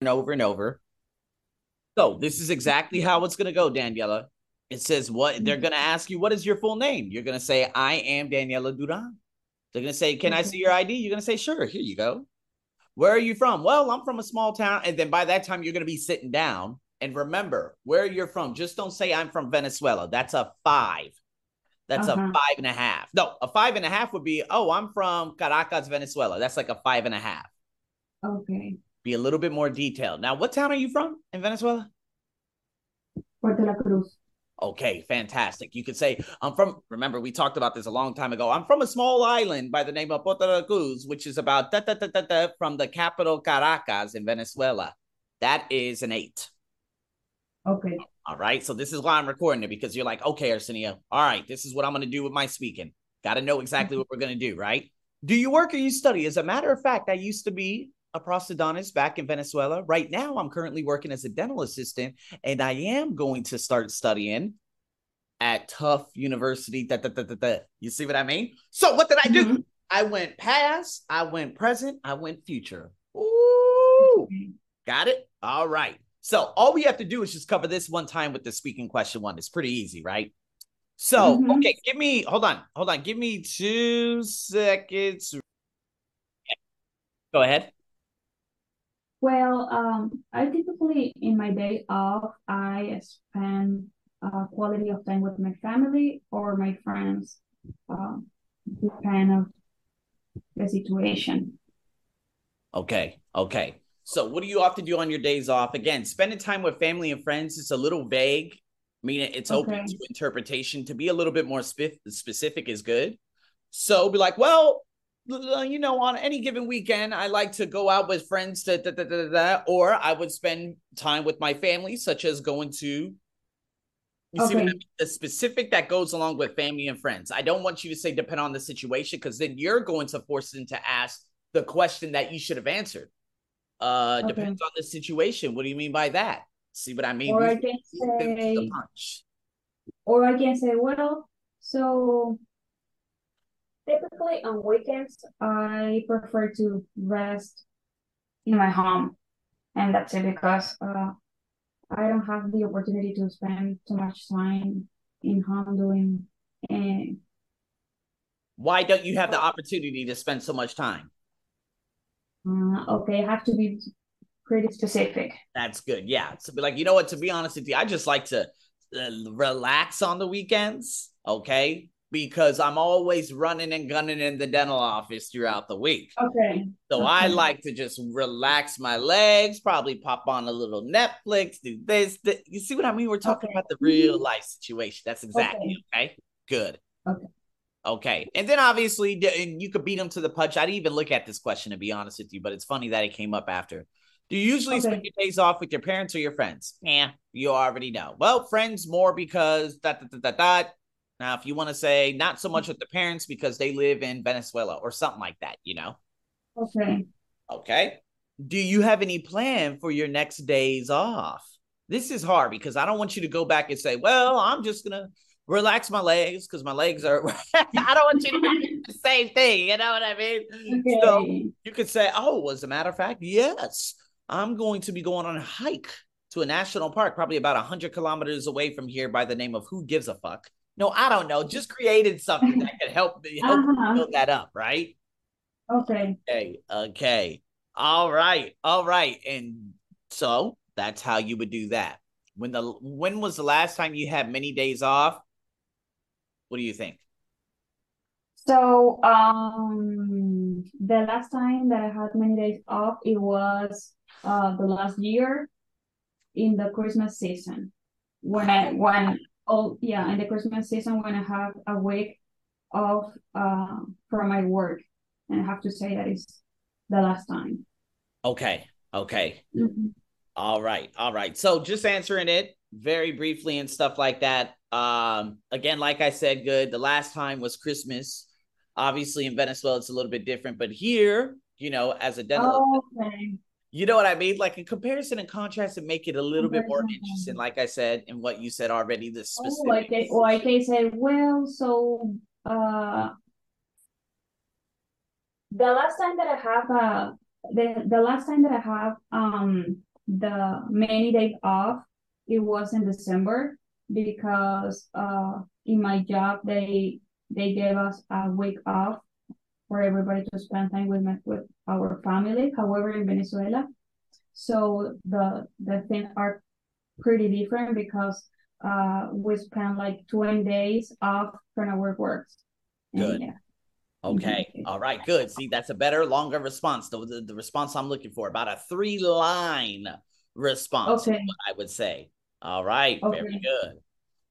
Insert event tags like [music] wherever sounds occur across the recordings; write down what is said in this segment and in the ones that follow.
and over and over. So this is exactly how it's gonna go, Daniela. It says what they're gonna ask you, what is your full name? You're gonna say, I am Daniela Duran. They're gonna say, Can I see your ID? You're gonna say, Sure, here you go. Where are you from? Well, I'm from a small town. And then by that time, you're gonna be sitting down. And remember where you're from. Just don't say I'm from Venezuela. That's a five. That's uh-huh. a five and a half. No, a five and a half would be, oh, I'm from Caracas, Venezuela. That's like a five and a half. Okay. Be a little bit more detailed. Now, what town are you from in Venezuela? Puerto La Cruz. Okay, fantastic. You could say, I'm from, remember, we talked about this a long time ago. I'm from a small island by the name of Puerto La Cruz, which is about da, da, da, da, da, from the capital Caracas in Venezuela. That is an eight. Okay. All right. So this is why I'm recording it because you're like, okay, Arsenio, all right, this is what I'm going to do with my speaking. Got to know exactly mm-hmm. what we're going to do, right? Do you work or you study? As a matter of fact, I used to be a prosthodontist back in Venezuela. Right now, I'm currently working as a dental assistant, and I am going to start studying at Tufts University. Da, da, da. You see what I mean? So, what did I do? Mm-hmm. I went past, I went present, I went future. Ooh, got it? All right. So, all we have to do is just cover this one time with the speaking question one. It's pretty easy, right? So, mm-hmm. okay, give me, hold on, hold on, give me two seconds. Go ahead. Well, um, I typically in my day off, I spend uh, quality of time with my family or my friends, um, depend of the situation. Okay, okay. So, what do you often do on your days off? Again, spending time with family and friends is a little vague. I mean, it's okay. open to interpretation. To be a little bit more spe- specific is good. So, be like, well, you know, on any given weekend, I like to go out with friends to da, da, da, da, or I would spend time with my family, such as going to. You okay. see what I mean? The specific that goes along with family and friends. I don't want you to say depend on the situation because then you're going to force them to ask the question that you should have answered. Uh, okay. depends on the situation. What do you mean by that? See what I mean? Or we, I can say, the punch. or I can say, well, so Typically on weekends, I prefer to rest in my home. And that's it because uh, I don't have the opportunity to spend too much time in home doing. Uh, Why don't you have the opportunity to spend so much time? Uh, okay, I have to be pretty specific. That's good. Yeah. So be like, you know what? To be honest with you, I just like to uh, relax on the weekends. Okay because I'm always running and gunning in the dental office throughout the week. Okay. So okay. I like to just relax my legs, probably pop on a little Netflix, do this. You see what I mean? We're talking okay. about the real life situation. That's exactly okay. okay? Good. Okay. Okay. And then obviously, and you could beat them to the punch. I didn't even look at this question to be honest with you, but it's funny that it came up after. Do you usually okay. spend your days off with your parents or your friends? Yeah, you already know. Well, friends more because that that that that now, if you want to say not so much mm. with the parents because they live in Venezuela or something like that, you know. Okay. Okay. Do you have any plan for your next days off? This is hard because I don't want you to go back and say, well, I'm just going to relax my legs because my legs are. [laughs] I don't want you to do the same thing. You know what I mean? Okay. So you could say, oh, as a matter of fact, yes, I'm going to be going on a hike to a national park, probably about 100 kilometers away from here by the name of Who Gives a Fuck. No, I don't know. Just created something that could help, help uh-huh. build that up, right? Okay. Okay. Okay. All right. All right. And so that's how you would do that. When the when was the last time you had many days off? What do you think? So um the last time that I had many days off, it was uh the last year in the Christmas season when I when oh yeah in the christmas season when i have a week off uh, from my work and i have to say that is the last time okay okay mm-hmm. all right all right so just answering it very briefly and stuff like that um again like i said good the last time was christmas obviously in venezuela it's a little bit different but here you know as a dental okay. You know what I mean? Like in comparison and contrast, and make it a little bit more interesting. Like I said, and what you said already, the specific. Oh, like they, like they said, well, so uh, the last time that I have uh the the last time that I have um the many days off, it was in December because uh, in my job they they gave us a week off for everybody to spend time with my, with our family. However, in Venezuela, so the the things are pretty different because uh, we spend like 20 days off from our works. Good. Yeah. Okay. Mm-hmm. All right. Good. See, that's a better, longer response. The, the, the response I'm looking for, about a three line response, okay. I would say. All right. Okay. Very good.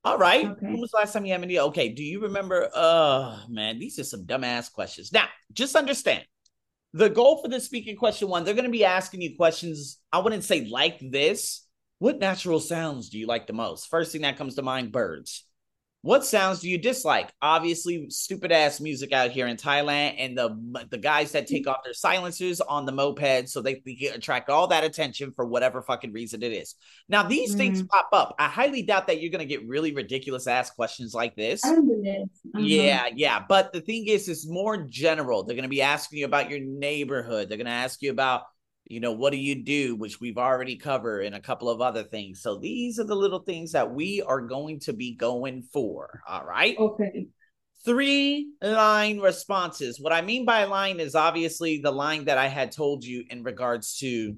All right. Okay. When was the last time you had any? Okay. Do you remember? Oh, man, these are some dumbass questions. Now, just understand the goal for the speaking question one, they're going to be asking you questions. I wouldn't say like this. What natural sounds do you like the most? First thing that comes to mind birds. What sounds do you dislike? Obviously, stupid ass music out here in Thailand, and the the guys that take off their silencers on the moped so they, they attract all that attention for whatever fucking reason it is. Now, these mm. things pop up. I highly doubt that you're gonna get really ridiculous ass questions like this. Uh-huh. Yeah, yeah. But the thing is, it's more general. They're gonna be asking you about your neighborhood. They're gonna ask you about you know what do you do which we've already covered and a couple of other things. So these are the little things that we are going to be going for all right? Okay. Three line responses. What i mean by line is obviously the line that i had told you in regards to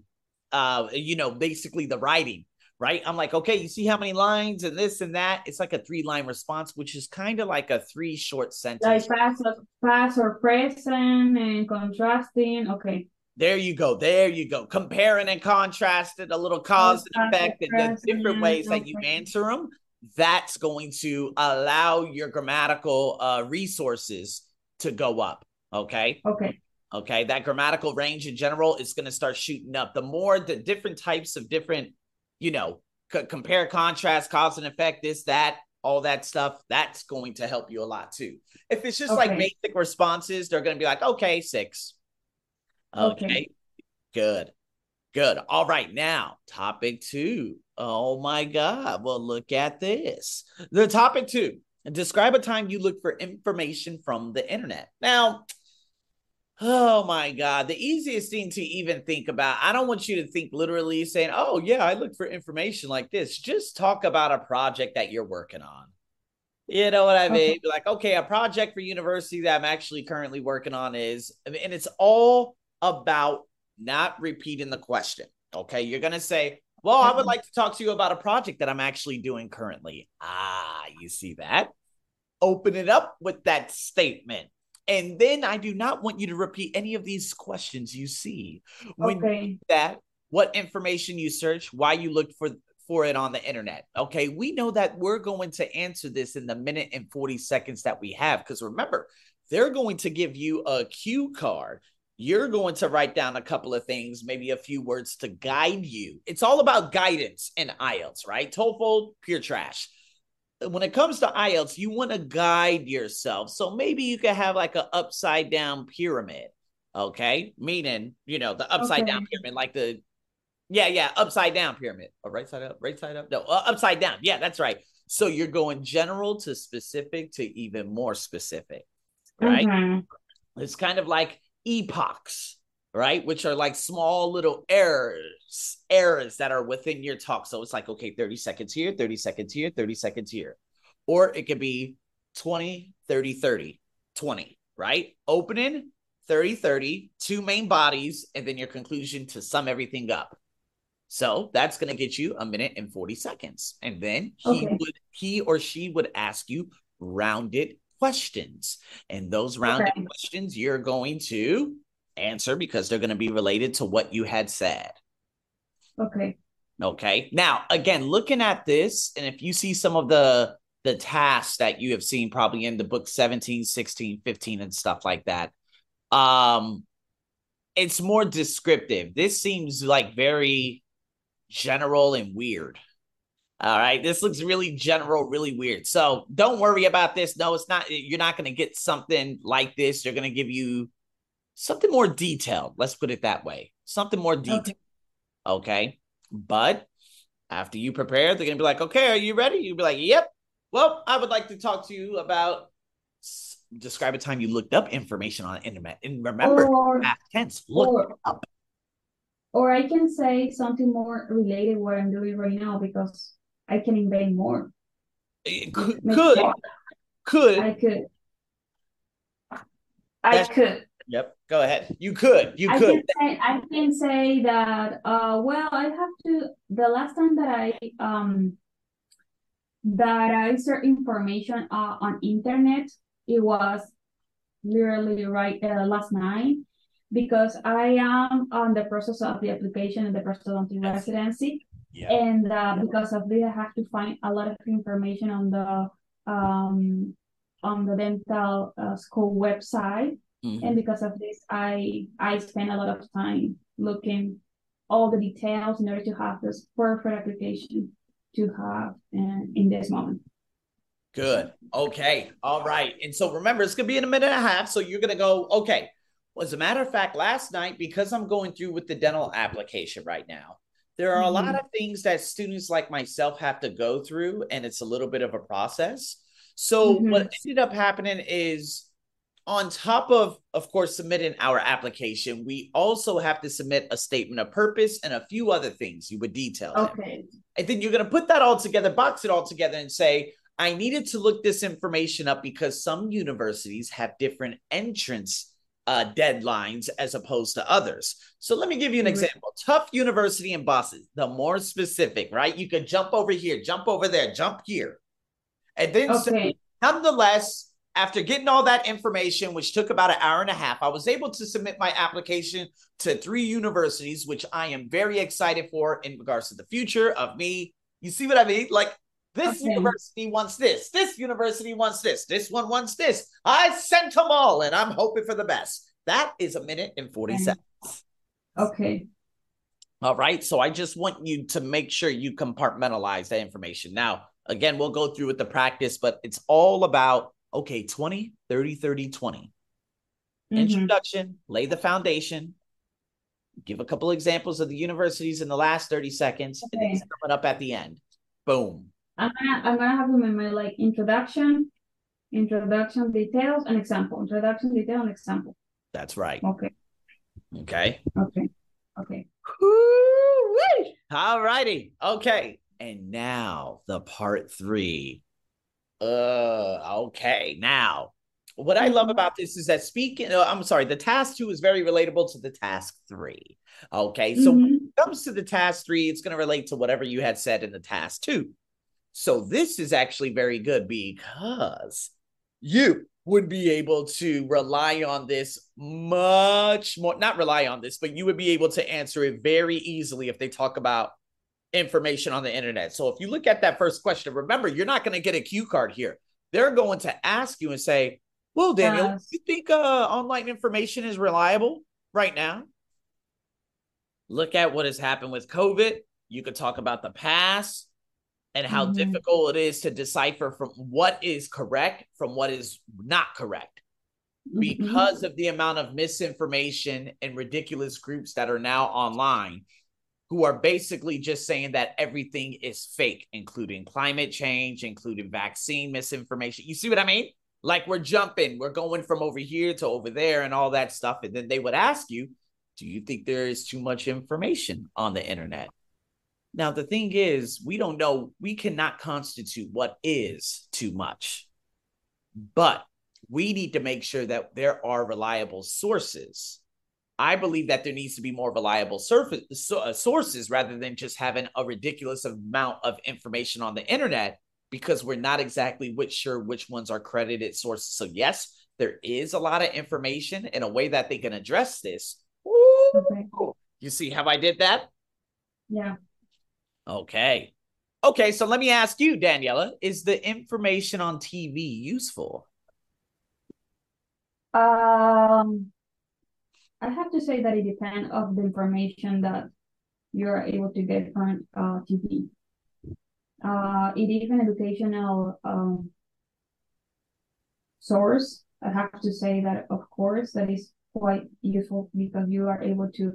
uh you know basically the writing right? I'm like okay you see how many lines and this and that? It's like a three line response which is kind of like a three short sentence. like past, past or present and contrasting. Okay there you go. There you go. Comparing and contrasting a little cause and effect and the different ways that you answer them. That's going to allow your grammatical uh, resources to go up. Okay. Okay. Okay. That grammatical range in general is going to start shooting up. The more the different types of different, you know, c- compare, contrast, cause and effect, this, that, all that stuff, that's going to help you a lot too. If it's just okay. like basic responses, they're going to be like, okay, six. Okay. okay. Good. Good. All right. Now, topic two. Oh my God. Well, look at this. The topic two describe a time you look for information from the internet. Now, oh my God. The easiest thing to even think about, I don't want you to think literally saying, oh, yeah, I look for information like this. Just talk about a project that you're working on. You know what I mean? Okay. Like, okay, a project for university that I'm actually currently working on is, and it's all about not repeating the question. Okay. You're going to say, well, I would mm-hmm. like to talk to you about a project that I'm actually doing currently. Ah, you see that? Open it up with that statement. And then I do not want you to repeat any of these questions you see. When okay. that, what information you search, why you looked for for it on the internet. Okay, we know that we're going to answer this in the minute and 40 seconds that we have because remember, they're going to give you a cue card you're going to write down a couple of things, maybe a few words to guide you. It's all about guidance in IELTS, right? TOEFL, pure trash. When it comes to IELTS, you want to guide yourself. So maybe you could have like an upside down pyramid, okay? Meaning, you know, the upside okay. down pyramid, like the, yeah, yeah, upside down pyramid. Or oh, right side up, right side up. No, uh, upside down. Yeah, that's right. So you're going general to specific to even more specific, right? Mm-hmm. It's kind of like epochs, right? Which are like small little errors, errors that are within your talk. So it's like, okay, 30 seconds here, 30 seconds here, 30 seconds here. Or it could be 20, 30, 30, 20, right? Opening, 30, 30, two main bodies, and then your conclusion to sum everything up. So that's going to get you a minute and 40 seconds. And then he okay. would, he or she would ask you rounded questions. And those rounded okay. questions you're going to answer because they're going to be related to what you had said. Okay. Okay. Now, again, looking at this, and if you see some of the the tasks that you have seen probably in the book 17, 16, 15 and stuff like that. Um it's more descriptive. This seems like very general and weird. All right. This looks really general, really weird. So don't worry about this. No, it's not. You're not going to get something like this. They're going to give you something more detailed. Let's put it that way. Something more detailed. Okay. okay. But after you prepare, they're going to be like, okay, are you ready? You'll be like, yep. Well, I would like to talk to you about describe a time you looked up information on the internet. And remember, or, tense, look or, up. or I can say something more related what I'm doing right now because I can invent more. Could could, could I could I could. Yep. Go ahead. You could. You I could. Can say, I can say that. Uh, well, I have to. The last time that I um that I searched information uh, on internet, it was literally right uh, last night because I am on the process of the application and the process of the residency. Yeah. And uh, because of this, I have to find a lot of information on the um on the dental uh, school website. Mm-hmm. And because of this, I I spend a lot of time looking all the details in order to have this perfect application to have in, in this moment. Good. Okay. All right. And so remember, it's gonna be in a minute and a half. So you're gonna go, okay. Well, as a matter of fact, last night, because I'm going through with the dental application right now, there are a lot mm-hmm. of things that students like myself have to go through, and it's a little bit of a process. So mm-hmm. what ended up happening is on top of of course submitting our application we also have to submit a statement of purpose and a few other things you would detail okay them. and then you're going to put that all together box it all together and say i needed to look this information up because some universities have different entrance uh, deadlines as opposed to others so let me give you an example Tufts university in boston the more specific right you could jump over here jump over there jump here and then okay. say, nonetheless, after getting all that information, which took about an hour and a half, I was able to submit my application to three universities, which I am very excited for in regards to the future of me. You see what I mean? Like this okay. university wants this, this university wants this, this one wants this. I sent them all, and I'm hoping for the best. That is a minute and 40 okay. seconds. Okay. All right. So I just want you to make sure you compartmentalize that information. Now, Again, we'll go through with the practice, but it's all about okay, 20, 30, 30, 20. Mm-hmm. Introduction, lay the foundation, give a couple examples of the universities in the last 30 seconds, okay. and then sum it up at the end. Boom. I'm gonna I'm gonna have them in my like introduction, introduction details, and example. Introduction detail and example. That's right. Okay. Okay. Okay. Okay. All righty. Okay. And now the part three. Uh, okay. Now, what I love mm-hmm. about this is that speaking, uh, I'm sorry, the task two is very relatable to the task three. Okay. So mm-hmm. when it comes to the task three, it's going to relate to whatever you had said in the task two. So this is actually very good because you would be able to rely on this much more, not rely on this, but you would be able to answer it very easily if they talk about information on the internet. So if you look at that first question, remember, you're not going to get a cue card here. They're going to ask you and say, well, Daniel, yes. you think uh, online information is reliable right now? Look at what has happened with COVID. You could talk about the past and how mm-hmm. difficult it is to decipher from what is correct from what is not correct mm-hmm. because of the amount of misinformation and ridiculous groups that are now online who are basically just saying that everything is fake, including climate change, including vaccine misinformation. You see what I mean? Like we're jumping, we're going from over here to over there and all that stuff. And then they would ask you, Do you think there is too much information on the internet? Now, the thing is, we don't know, we cannot constitute what is too much, but we need to make sure that there are reliable sources I believe that there needs to be more reliable surface, uh, sources rather than just having a ridiculous amount of information on the internet because we're not exactly which sure which ones are credited sources. So yes, there is a lot of information in a way that they can address this. Okay. You see how I did that? Yeah. Okay. Okay, so let me ask you, Daniela, is the information on TV useful? Um I have to say that it depends of the information that you are able to get from uh, TV. Uh, it is an educational um, source. I have to say that, of course, that is quite useful because you are able to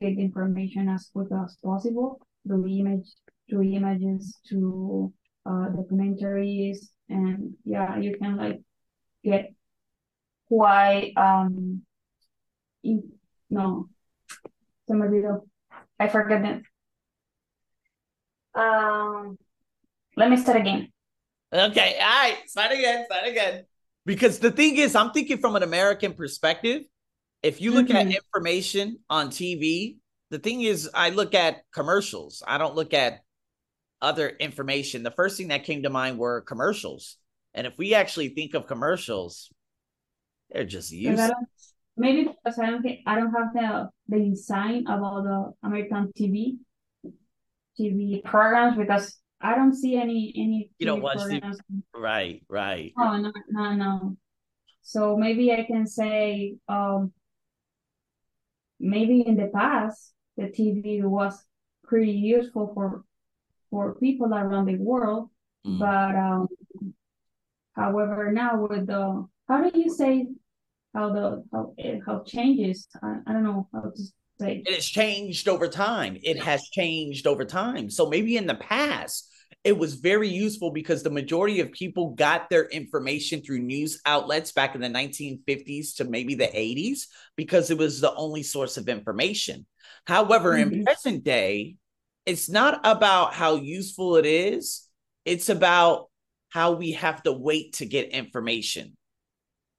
get information as quick as possible through image, through images, to uh, documentaries, and yeah, you can like get quite um in, no, se me olvidó. I forget it. Um, let me start again. Okay, all right, start again, start again. Because the thing is, I'm thinking from an American perspective. If you look mm-hmm. at information on TV, the thing is, I look at commercials. I don't look at other information. The first thing that came to mind were commercials. And if we actually think of commercials, they're just useless. Maybe because I don't think I don't have the the insight about the American TV TV programs because I don't see any any. You don't watch TV. Right, right. Oh no, no, no. So maybe I can say, um, maybe in the past the TV was pretty useful for for people around the world, mm. but um, however now with the how do you say how the how it how changes? I, I don't know how to say. It has changed over time. It has changed over time. So maybe in the past it was very useful because the majority of people got their information through news outlets back in the 1950s to maybe the 80s because it was the only source of information. However, mm-hmm. in present day, it's not about how useful it is, it's about how we have to wait to get information.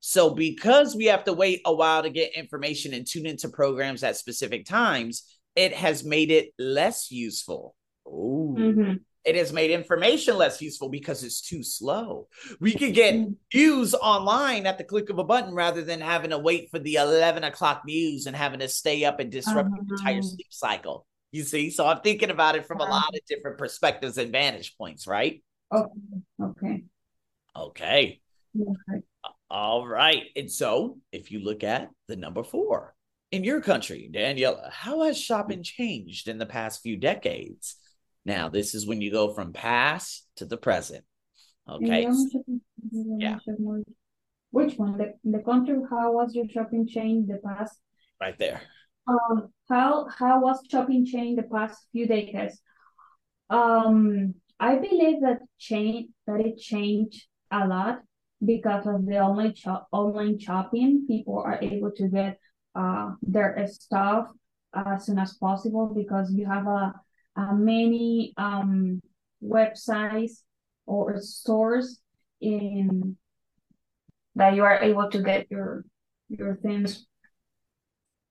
So, because we have to wait a while to get information and tune into programs at specific times, it has made it less useful. Oh, mm-hmm. It has made information less useful because it's too slow. We could get news online at the click of a button rather than having to wait for the 11 o'clock news and having to stay up and disrupt uh-huh. your entire sleep cycle. You see? So I'm thinking about it from a lot of different perspectives and vantage points, right? Okay. Okay. Okay. okay. All right. And so if you look at the number four in your country, Daniela, how has shopping changed in the past few decades? Now, this is when you go from past to the present. Okay. Yeah. Which one? The, the country, how was your shopping chain the past? Right there. Um, how how was shopping chain the past few decades? Um, I believe that change that it changed a lot because of the online shop online shopping. People are able to get uh their stuff as soon as possible because you have a uh, many um, websites or stores in that you are able to get your your things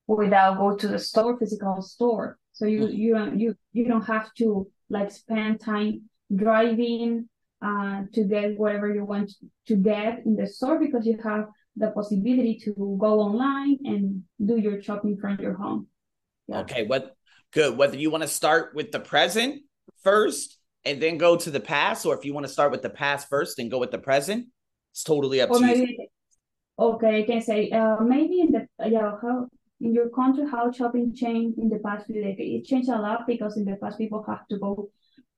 without go to the store physical store so you mm-hmm. you don't you you don't have to like spend time driving uh, to get whatever you want to get in the store because you have the possibility to go online and do your shopping from your home yeah. okay what Good. Whether you want to start with the present first and then go to the past, or if you want to start with the past first and go with the present, it's totally up or to maybe, you. Okay, I can say uh, maybe in the yeah how in your country how shopping changed in the past few decades. It changed a lot because in the past people have to go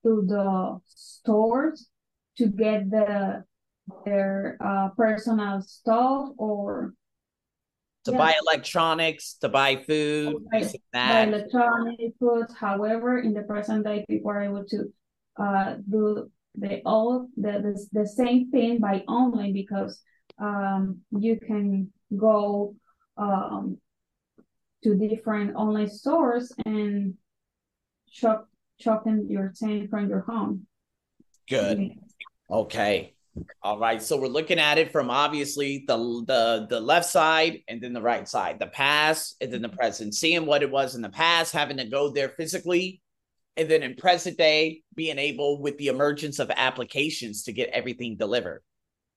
to the stores to get the their uh, personal stuff or to yeah. buy electronics, to buy food, buy, buy electronic foods. However, in the present day, people are able to uh, do the all the, the the same thing by online because um, you can go um, to different online stores and shop shopping your thing from your home. Good. Okay. All right, so we're looking at it from obviously the the the left side and then the right side, the past and then the present, seeing what it was in the past, having to go there physically, and then in present day being able with the emergence of applications to get everything delivered.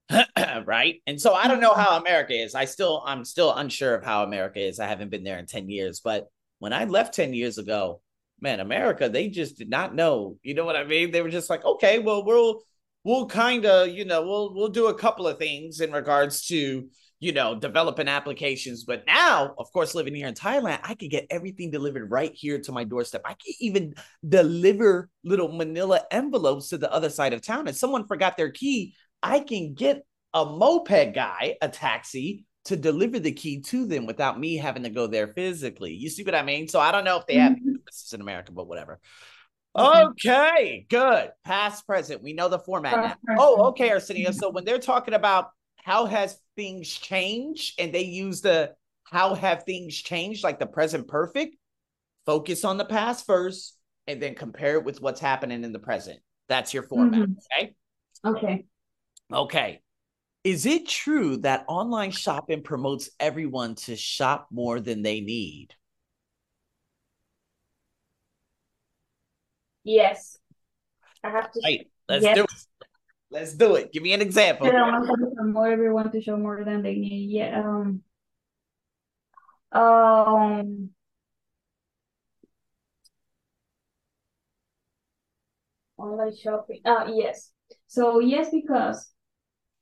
[clears throat] right? And so I don't know how America is. I still I'm still unsure of how America is. I haven't been there in 10 years, but when I left 10 years ago, man, America, they just did not know. You know what I mean? They were just like, "Okay, well, we'll we'll kind of you know we'll we'll do a couple of things in regards to you know developing applications. But now of course living here in thailand i can get everything delivered right here to my doorstep. I can even deliver little manila envelopes to the other side of town. If someone forgot their key. I can get a moped guy a taxi to deliver the key to them without me having to go there physically. You see what i mean? So i don't know if they have mm-hmm. this in america but whatever Okay, good. Past, present. We know the format now. Oh, okay, Arsenio. So when they're talking about how has things changed and they use the how have things changed, like the present perfect, Focus on the past first and then compare it with what's happening in the present. That's your format. Mhm. Okay. Okay. Okay. Is it true that online shopping promotes everyone to shop more than they need? Yes. I have to Right. Let's Yes. do it. Let's do it. Give me an example. say that one to promote everyone to show more than they need. Yeah. Um. Um. Online shopping. Uh, yes. So yes, because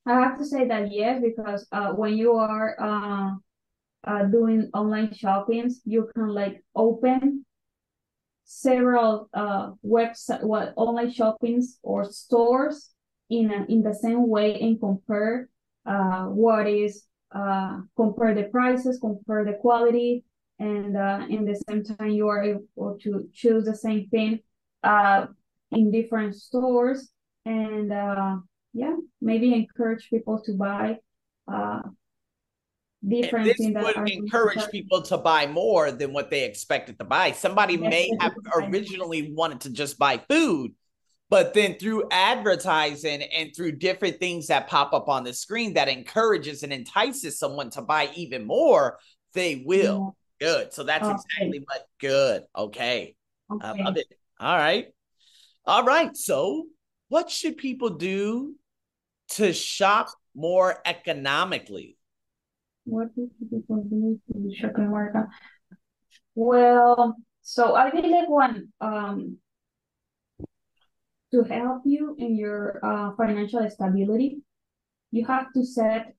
I have to say that yes, because uh, when you are uh, uh doing online shoppings, you can like open several uh website what online shoppings or stores in a, in the same way and compare uh what is uh compare the prices, compare the quality, and uh in the same time you are able to choose the same thing uh in different stores. And uh yeah maybe encourage people to buy And this would encourage people to buy more than what they expected to buy. Somebody Yes, may have could buy more. originally wanted to just buy food, but then through advertising and through different things that pop up on the screen that encourages and entices someone to buy even more, they will. Good. So that's Okay. exactly what good. Okay. I Okay. love it. All right. All right. So, what should people do to shop more economically? What do people do to shopping market? Well, so I believe one um to help you in your uh financial stability, you have to set